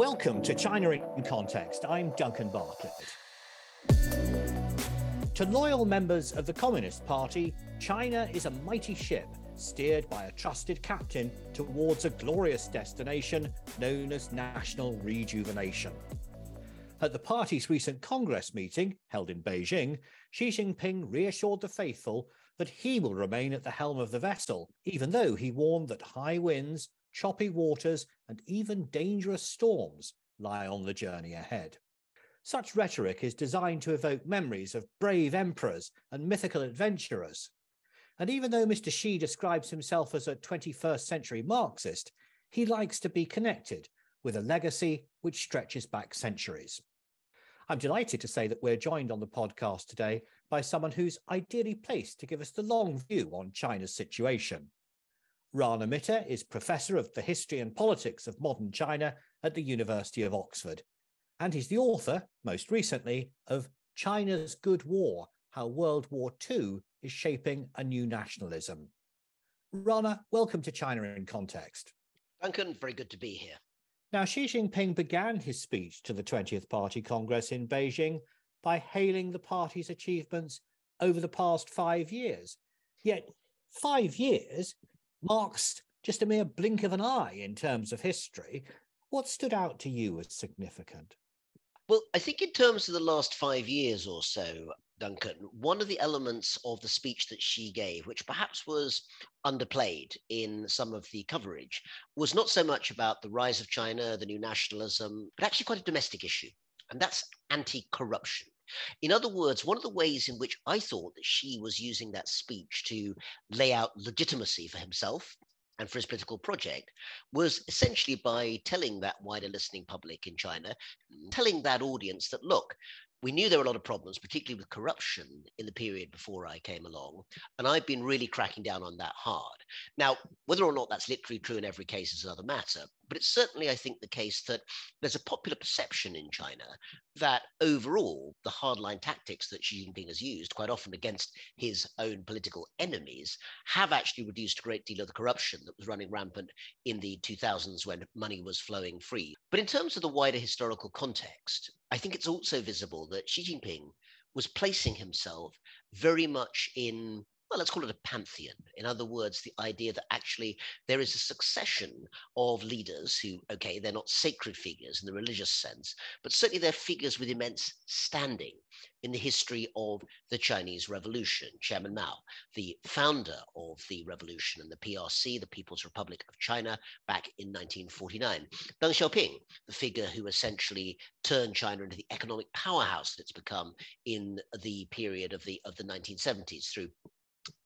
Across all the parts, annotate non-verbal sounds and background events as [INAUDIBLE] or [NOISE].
Welcome to China in Context. I'm Duncan Bartlett. To loyal members of the Communist Party, China is a mighty ship steered by a trusted captain towards a glorious destination known as national rejuvenation. At the party's recent Congress meeting, held in Beijing, Xi Jinping reassured the faithful that he will remain at the helm of the vessel, even though he warned that high winds, choppy waters, and even dangerous storms lie on the journey ahead. Such rhetoric is designed to evoke memories of brave emperors and mythical adventurers. And even though Mr. Xi describes himself as a 21st century Marxist, he likes to be connected with a legacy which stretches back centuries. I'm delighted to say that we're joined on the podcast today by someone who's ideally placed to give us the long view on China's situation. Rana Mitter is Professor of the History and Politics of Modern China at the University of Oxford. And he's the author, most recently, of China's Good War How World War II is Shaping a New Nationalism. Rana, welcome to China in Context. Duncan, very good to be here. Now, Xi Jinping began his speech to the 20th Party Congress in Beijing by hailing the party's achievements over the past five years. Yet, five years marks just a mere blink of an eye in terms of history. What stood out to you as significant? Well, I think in terms of the last five years or so, Duncan, one of the elements of the speech that Xi gave, which perhaps was underplayed in some of the coverage, was not so much about the rise of China, the new nationalism, but actually quite a domestic issue, and that's anti corruption. In other words, one of the ways in which I thought that Xi was using that speech to lay out legitimacy for himself and for his political project was essentially by telling that wider listening public in China, telling that audience that, look, we knew there were a lot of problems, particularly with corruption in the period before I came along. And I've been really cracking down on that hard. Now, whether or not that's literally true in every case is another matter. But it's certainly, I think, the case that there's a popular perception in China that overall, the hardline tactics that Xi Jinping has used, quite often against his own political enemies, have actually reduced a great deal of the corruption that was running rampant in the 2000s when money was flowing free. But in terms of the wider historical context, I think it's also visible that Xi Jinping was placing himself very much in well, let's call it a pantheon. In other words, the idea that actually there is a succession of leaders who, okay, they're not sacred figures in the religious sense, but certainly they're figures with immense standing in the history of the Chinese Revolution. Chairman Mao, the founder of the revolution and the PRC, the People's Republic of China, back in 1949. Deng Xiaoping, the figure who essentially turned China into the economic powerhouse that it's become in the period of the of the 1970s through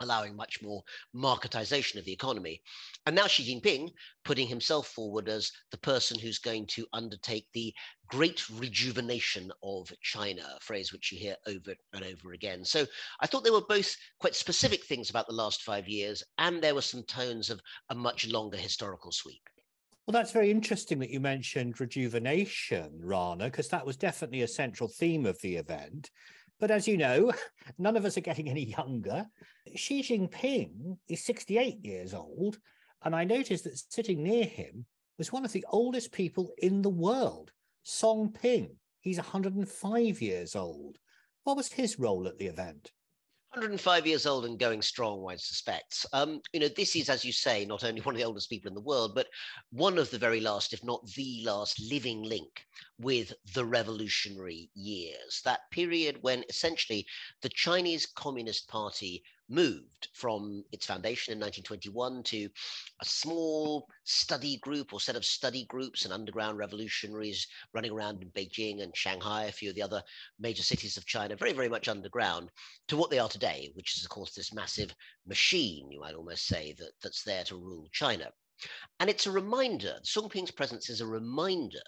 allowing much more marketization of the economy. And now Xi Jinping putting himself forward as the person who's going to undertake the great rejuvenation of China, a phrase which you hear over and over again. So I thought there were both quite specific things about the last five years, and there were some tones of a much longer historical sweep. Well, that's very interesting that you mentioned rejuvenation, Rana, because that was definitely a central theme of the event. But as you know, [LAUGHS] none of us are getting any younger. Xi Jinping is 68 years old. And I noticed that sitting near him was one of the oldest people in the world, Song Ping. He's 105 years old. What was his role at the event? 105 years old and going strong, one suspects. Um, you know, this is, as you say, not only one of the oldest people in the world, but one of the very last, if not the last, living link with the revolutionary years. That period when essentially the Chinese Communist Party moved from its foundation in 1921 to a small study group or set of study groups and underground revolutionaries running around in Beijing and Shanghai, a few of the other major cities of China, very, very much underground, to what they are today, which is, of course, this massive machine, you might almost say, that, that's there to rule China. And it's a reminder, Song Ping's presence is a reminder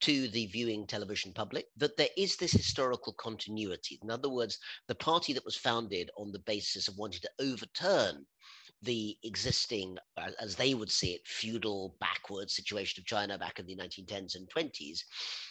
to the viewing television public that there is this historical continuity. In other words, the party that was founded on the basis of wanting to overturn the existing, as they would see it, feudal, backward situation of China back in the 1910s and 20s,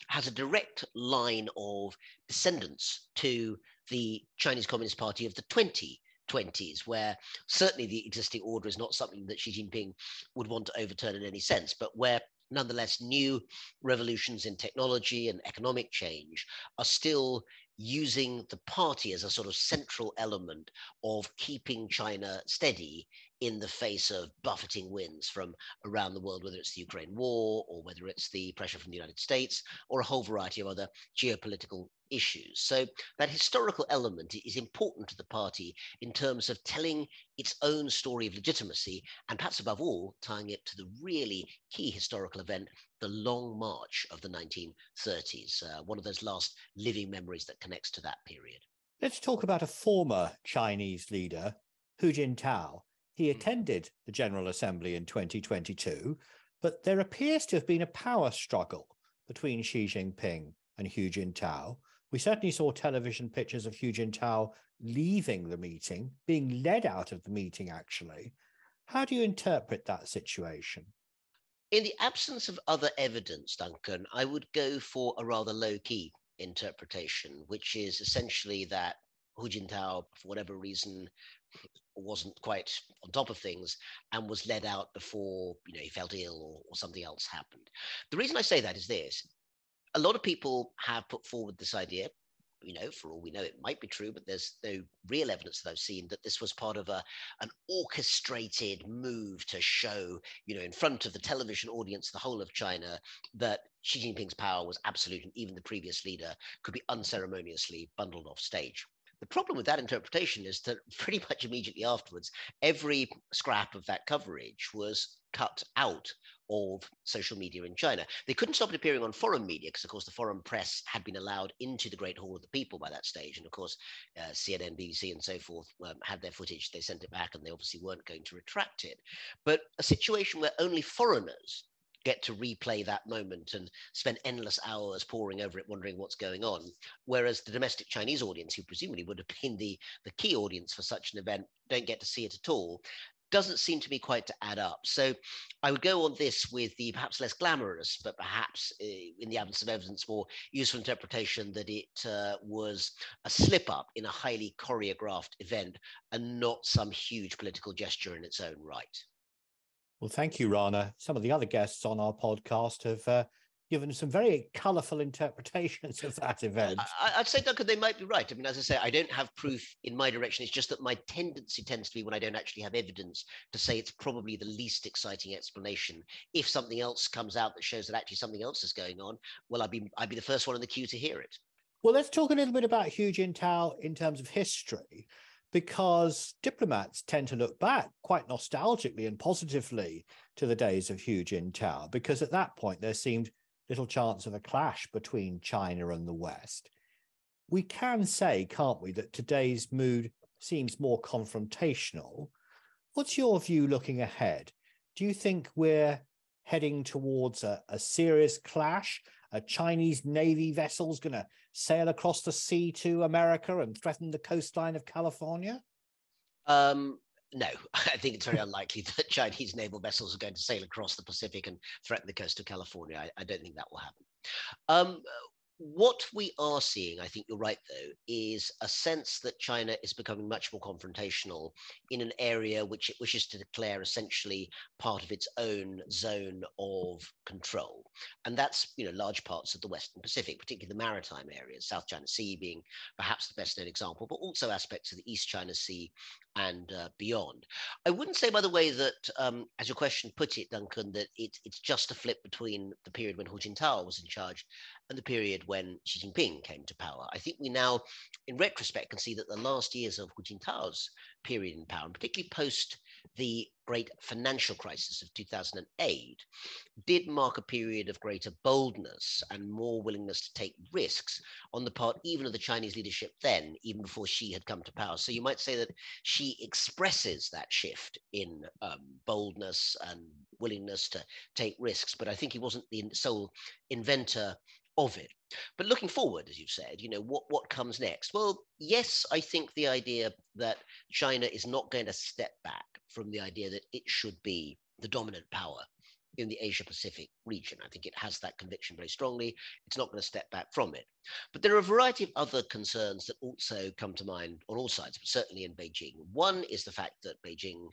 has a direct line of descendants to the Chinese Communist Party of the 20 20s, where certainly the existing order is not something that Xi Jinping would want to overturn in any sense, but where Nonetheless, new revolutions in technology and economic change are still using the party as a sort of central element of keeping China steady in the face of buffeting winds from around the world, whether it's the Ukraine war or whether it's the pressure from the United States or a whole variety of other geopolitical issues. So that historical element is important to the party in terms of telling its own story of legitimacy and perhaps above all tying it to the really key historical event, the Long March of the 1930s, uh, one of those last living memories that connects to that period. Let's talk about a former Chinese leader, Hu Jintao. He hmm. attended the General Assembly in 2022, but there appears to have been a power struggle between Xi Jinping and Hu Jintao. We certainly saw television pictures of Hu Jintao leaving the meeting, being led out of the meeting, actually. How do you interpret that situation? In the absence of other evidence, Duncan, I would go for a rather low key interpretation, which is essentially that Hu Jintao, for whatever reason, wasn't quite on top of things and was led out before you know he felt ill or, or something else happened. The reason I say that is this: a lot of people have put forward this idea. You know, for all we know, it might be true, but there's no real evidence that I've seen that this was part of a an orchestrated move to show, you know, in front of the television audience, the whole of China, that Xi Jinping's power was absolute, and even the previous leader could be unceremoniously bundled off stage. The problem with that interpretation is that [LAUGHS] pretty much immediately afterwards, every scrap of that coverage was cut out of social media in China. They couldn't stop it appearing on foreign media because, of course, the foreign press had been allowed into the Great Hall of the People by that stage. And of course, uh, CNN, BBC, and so forth um, had their footage. They sent it back and they obviously weren't going to retract it. But a situation where only foreigners get to replay that moment and spend endless hours poring over it, wondering what's going on. Whereas the domestic Chinese audience, who presumably would have been the, the key audience for such an event, don't get to see it at all doesn't seem to me quite to add up. So I would go on this with the perhaps less glamorous, but perhaps uh, in the absence of evidence, more useful interpretation that it uh, was a slip up in a highly choreographed event and not some huge political gesture in its own right. Well, thank you, Rana. Some of the other guests on our podcast have uh, given some very colourful interpretations of that event. I, would say, Duncan, they might be right. I mean, as I say, I don't have proof in my direction. It's just that my tendency tends to be when I don't actually have evidence to say it's probably the least exciting explanation. If something else comes out that shows that actually something else is going on, well, I'd be I'd be the first one in the queue to hear it. Well, let's talk a little bit about Hu Jintao in terms of history because diplomats tend to look back quite nostalgically and positively to the days of Hu Jintao, because at that point there seemed little chance of a clash between China and the West. We can say, can't we, that today's mood seems more confrontational. What's your view looking ahead? Do you think we're heading towards a, a serious clash? A Chinese Navy vessel is going to sail across the sea to America and threaten the coastline of California? Um, no, [LAUGHS] I think it's very unlikely that [LAUGHS] Chinese naval vessels are going to sail across the Pacific and threaten the coast of California. I, I don't think that will happen. Um, what we are seeing, I think you're right, though, is a sense that China is becoming much more confrontational in an area which it wishes to declare essentially part of its own zone of control. And that's, you know, large parts of the Western Pacific, particularly the maritime areas, South China Sea being perhaps the best known example, but also aspects of the East China Sea and uh, beyond. I wouldn't say, by the way, that, um, as your question put it, Duncan, that it, it's just a flip between the period when Hu Jintao was in charge and the period when Xi Jinping came to power. I think we now, in retrospect, can see that the last years of Hu Jintao's period in power, and particularly post the great financial crisis of 2008 did mark a period of greater boldness and more willingness to take risks on the part even of the Chinese leadership then, even before Xi had come to power. So you might say that Xi expresses that shift in um, boldness and willingness to take risks, but I think he wasn't the sole inventor of it. But looking forward, as you've said, you know, what, what comes next? Well, yes, I think the idea that China is not going to step back from the idea that it should be the dominant power in the Asia Pacific region. I think it has that conviction very strongly. It's not going to step back from it. But there are a variety of other concerns that also come to mind on all sides, but certainly in Beijing. One is the fact that Beijing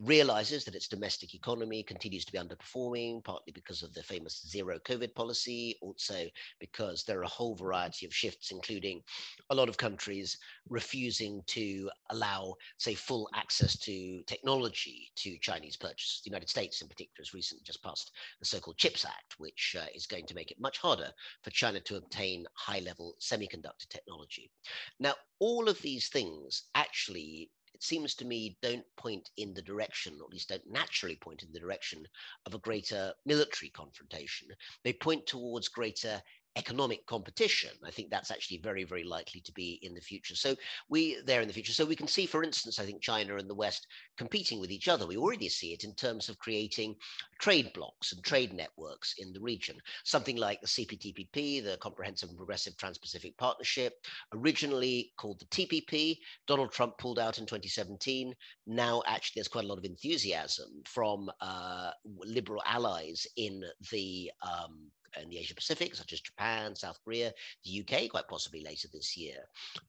realizes that its domestic economy continues to be underperforming, partly because of the famous zero COVID policy, also because there are a whole variety of shifts, including a lot of countries refusing to allow, say, full access to technology to Chinese purchases. The United States, in particular, has recently just passed the so called CHIPS Act, which uh, is going to make it much harder for China to obtain high level semiconductor technology. Now, all of these things actually it seems to me, don't point in the direction, or at least don't naturally point in the direction of a greater military confrontation. They point towards greater economic competition. I think that's actually very, very likely to be in the future. So we there in the future. So we can see, for instance, I think China and the West competing with each other. We already see it in terms of creating trade blocs and trade networks in the region. Something like the CPTPP, the Comprehensive and Progressive Trans-Pacific Partnership, originally called the TPP. Donald Trump pulled out in 2017. Now, actually, there's quite a lot of enthusiasm from uh, liberal allies in the um, in the Asia Pacific, such as Japan, South Korea, the UK, quite possibly later this year,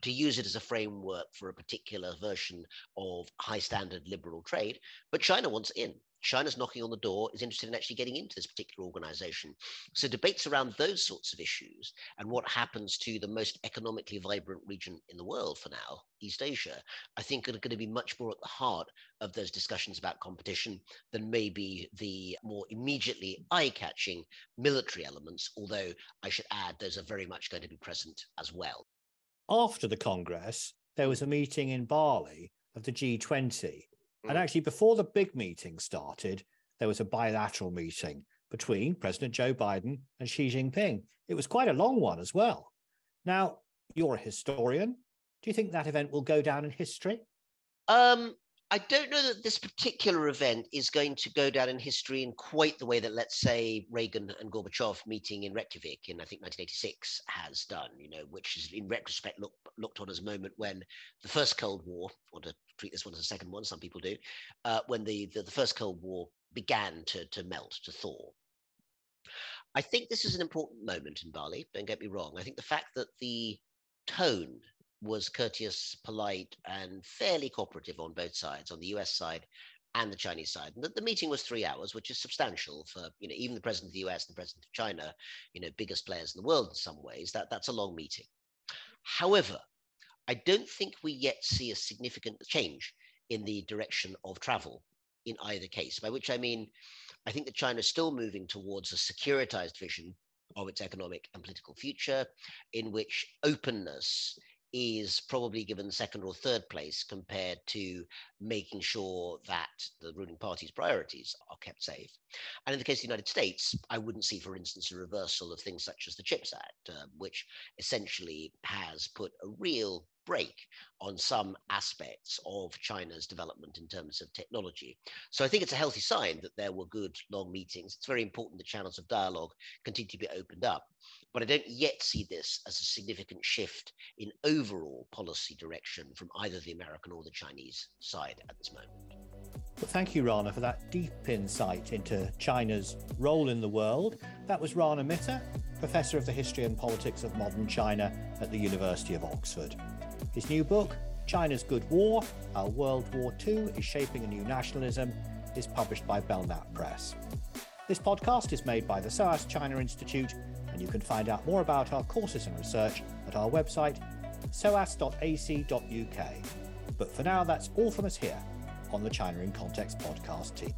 to use it as a framework for a particular version of high standard liberal trade. But China wants in. China's knocking on the door, is interested in actually getting into this particular organization. So debates around those sorts of issues and what happens to the most economically vibrant region in the world for now, East Asia, I think are going to be much more at the heart of those discussions about competition than maybe the more immediately eye-catching military elements, although I should add those are very much going to be present as well. After the Congress, there was a meeting in Bali of the G20 and mm. actually, before the big meeting started, there was a bilateral meeting between President Joe Biden and Xi Jinping. It was quite a long one as well. Now, you're a historian. Do you think that event will go down in history? Um, I don't know that this particular event is going to go down in history in quite the way that, let's say, Reagan and Gorbachev meeting in Reykjavik in, I think, 1986 has done, you know, which is in retrospect look, looked on as a moment when the first Cold War, or to treat this one as a second one, some people do, uh, when the, the, the first Cold War began to, to melt, to thaw. I think this is an important moment in Bali, don't get me wrong. I think the fact that the tone was courteous, polite, and fairly cooperative on both sides, on the US side and the Chinese side. And the, the, meeting was three hours, which is substantial for you know even the president of the US and the president of China, you know, biggest players in the world in some ways. That that's a long meeting. However, I don't think we yet see a significant change in the direction of travel in either case. By which I mean, I think that China is still moving towards a securitized vision of its economic and political future, in which openness is probably given second or third place compared to making sure that the ruling party's priorities are kept safe. And in the case of the United States, I wouldn't see, for instance, a reversal of things such as the CHIPS Act, uh, which essentially has put a real brake on some aspects of China's development in terms of technology. So I think it's a healthy sign that there were good long meetings. It's very important that channels of dialogue continue to be opened up. But I don't yet see this as a significant shift in overall policy direction from either the American or the Chinese side at this moment. Well, thank you, Rana, for that deep insight into China's role in the world. That was Rana Mitter, Professor of the History and Politics of Modern China at the University of Oxford. His new book, China's Good War How World War II is Shaping a New Nationalism, is published by Belknap Press. This podcast is made by the SOAS China Institute, and you can find out more about our courses and research at our website, soas.ac.uk. But for now, that's all from us here on the China in Context podcast team.